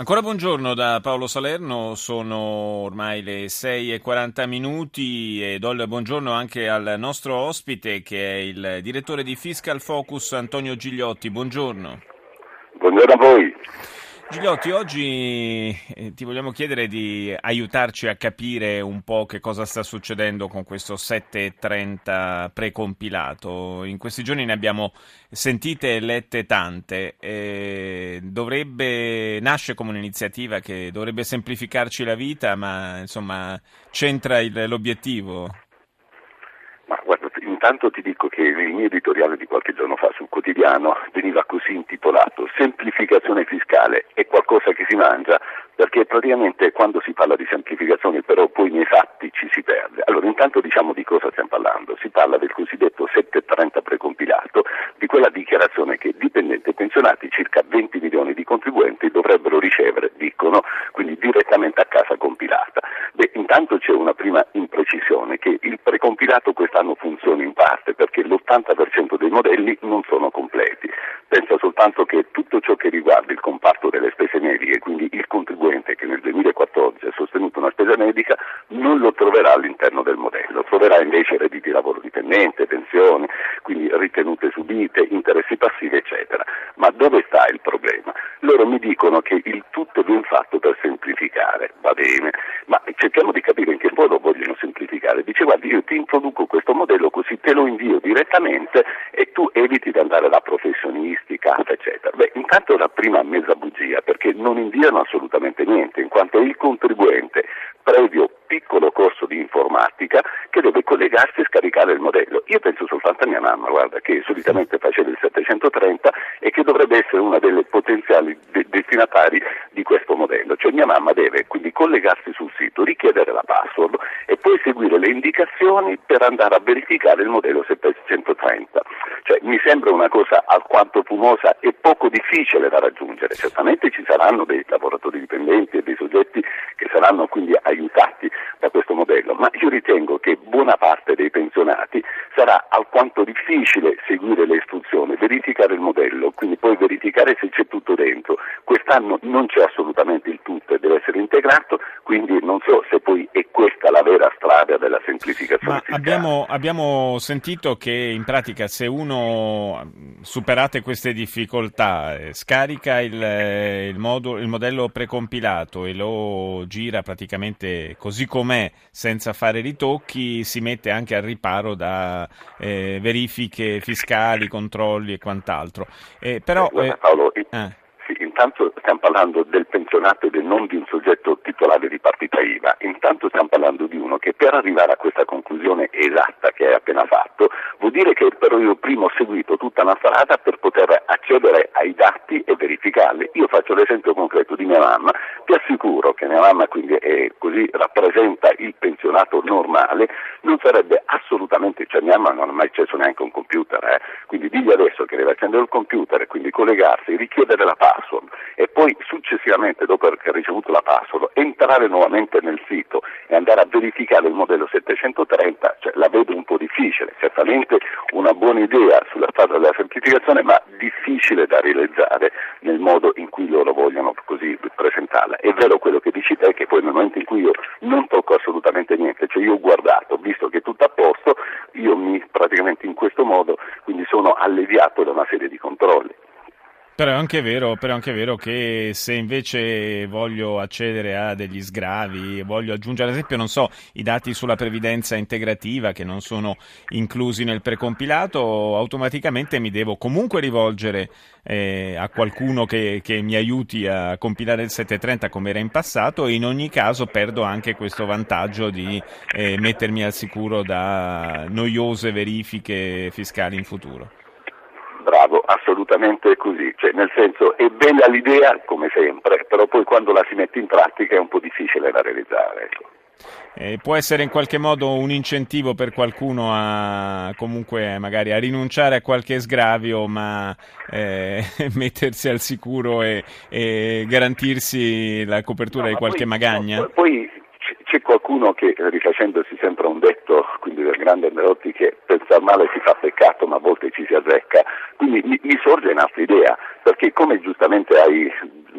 Ancora buongiorno da Paolo Salerno, sono ormai le 6 e 40 minuti e do il buongiorno anche al nostro ospite che è il direttore di Fiscal Focus Antonio Gigliotti. Buongiorno. Buongiorno a voi. Gigliotti, oggi eh, ti vogliamo chiedere di aiutarci a capire un po' che cosa sta succedendo con questo 730 precompilato. In questi giorni ne abbiamo sentite e lette tante. Eh, dovrebbe, nasce come un'iniziativa che dovrebbe semplificarci la vita, ma insomma c'entra il, l'obiettivo? Intanto ti dico che il mio editoriale di qualche giorno fa sul quotidiano veniva così intitolato Semplificazione fiscale è qualcosa che si mangia, perché praticamente quando si parla di semplificazione però poi nei fatti ci si perde. Allora intanto diciamo di cosa stiamo parlando, si parla del cosiddetto 730 precompilato, di quella dichiarazione che dipendenti e pensionati, circa 20 milioni di contribuenti, dovrebbero ricevere, dicono, quindi direttamente a casa compilata. Intanto c'è una prima imprecisione che il precompilato quest'anno funziona in parte perché l'80% dei modelli non sono completi. Pensa soltanto che tutto ciò che riguarda il comparto delle spese mediche, quindi il contribuente che nel 2014 ha sostenuto una spesa medica, non lo troverà all'interno del modello, troverà invece redditi di lavoro dipendente, pensioni, quindi ritenute subite, interessi passivi, eccetera. Ma dove sta il problema? Loro mi dicono che il tutto viene fatto per semplificare, va bene, ma cerchiamo di capire in che modo vogliono semplificare. Dice guardi io ti introduco questo modello così te lo invio direttamente e tu eviti di andare da professionisti, casa, eccetera. Beh, intanto è la prima mezza bugia inviano assolutamente niente, in quanto il contribuente previo piccolo corso di informatica che deve collegarsi e scaricare il modello. Io penso soltanto a mia mamma, guarda, che solitamente faceva il 730 e che dovrebbe essere una delle potenziali de- destinatari di questo modello. Cioè mia mamma deve quindi collegarsi sul sito, richiedere la password e poi seguire le indicazioni per andare a verificare il modello 730. Cioè mi sembra una cosa alquanto fumosa e poco difficile da raggiungere. Certamente ci saranno dei lavoratori dipendenti e dei soggetti che saranno quindi aiutati da questo modello, ma io ritengo che buona parte dei pensionati sarà alquanto difficile seguire le istruzioni, verificare il modello, quindi poi verificare se c'è tutto dentro. Quest'anno non c'è assolutamente il tutto e deve essere integrato, quindi non so se poi è questa la vera strada della semplificazione. Ma abbiamo, abbiamo, sentito che in pratica se uno superate queste difficoltà eh, scarica il, il, modo, il modello precompilato e lo gira praticamente così com'è senza fare ritocchi, si mette anche al riparo da eh, verifiche fiscali, controlli e quant'altro. Eh, però, eh, guarda, Paolo, eh intanto stiamo parlando del pensionato e non di un soggetto titolare di partita IVA, intanto stiamo parlando di uno che per arrivare a questa conclusione esatta che hai appena fatto, vuol dire che però io prima ho seguito tutta una strada per poter accedere ai dati e verificarli. Io faccio l'esempio concreto di mia mamma, ti assicuro che mia mamma quindi è così rappresenta il pensionato normale, non sarebbe assolutamente, cioè mia mamma non ha mai acceso neanche un computer, eh? quindi digli adesso che deve accendere il computer e quindi collegarsi, richiedere la password e poi successivamente, dopo aver ricevuto la password, entrare nuovamente nel sito e andare a verificare il modello 730, cioè, la vedo un po' difficile, certamente una buona idea sulla strada della semplificazione, ma difficile da realizzare nel modo in cui loro vogliono presentarla. È vero quello che dici te, che poi nel momento in cui io non tocco assolutamente niente, cioè io ho guardato, visto che è tutto a posto, io mi praticamente in questo modo quindi sono alleviato da una serie di controlli. Però è, anche vero, però è anche vero che se invece voglio accedere a degli sgravi, voglio aggiungere ad esempio, non so, i dati sulla previdenza integrativa che non sono inclusi nel precompilato, automaticamente mi devo comunque rivolgere eh, a qualcuno che, che, mi aiuti a compilare il 730 come era in passato e in ogni caso perdo anche questo vantaggio di eh, mettermi al sicuro da noiose verifiche fiscali in futuro. Assolutamente così, cioè, nel senso è bella l'idea come sempre, però poi quando la si mette in pratica è un po' difficile da realizzare. Ecco. Eh, può essere in qualche modo un incentivo per qualcuno a comunque magari a rinunciare a qualche sgravio, ma eh, mettersi al sicuro e, e, garantirsi la copertura no, di qualche poi, magagna? No, poi c'è qualcuno che, rifacendosi sempre a un detto, quindi del grande Andreotti, che pensare male si fa peccato, ma a volte ci si azzecca. Quindi mi, mi sorge un'altra idea, perché come giustamente hai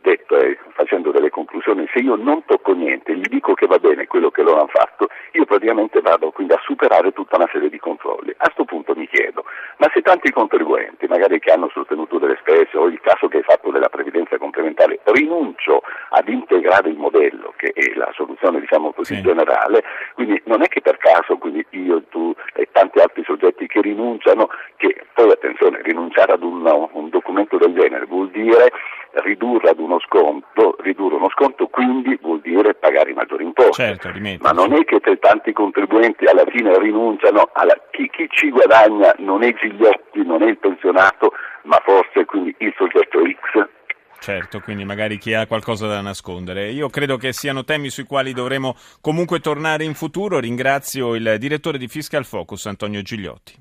detto eh, facendo delle conclusioni, se io non tocco niente, gli dico che va bene quello che loro hanno fatto, io praticamente vado quindi a superare tutta una serie di controlli. A questo punto mi chiedo, ma se tanti contribuenti, magari che hanno sostenuto delle spese o il caso che hai fatto della previdenza complementare, rinuncio ad integrare il modello, che è la soluzione diciamo così sì. generale, quindi non è che per caso quindi io, tu e tanti altri soggetti che rinunciano, che poi attenzione, rinunciare ad un, un documento del genere vuol dire ridurre ad uno sconto, ridurre uno sconto quindi vuol dire pagare i maggiori imposti. Certo, Ma non è che tanti contribuenti alla fine rinunciano, alla, chi, chi, ci guadagna non è Gigliotti, non è il pensionato, ma forse quindi il soggetto. Certo, quindi magari chi ha qualcosa da nascondere. Io credo che siano temi sui quali dovremo comunque tornare in futuro. Ringrazio il direttore di Fiscal Focus, Antonio Gigliotti.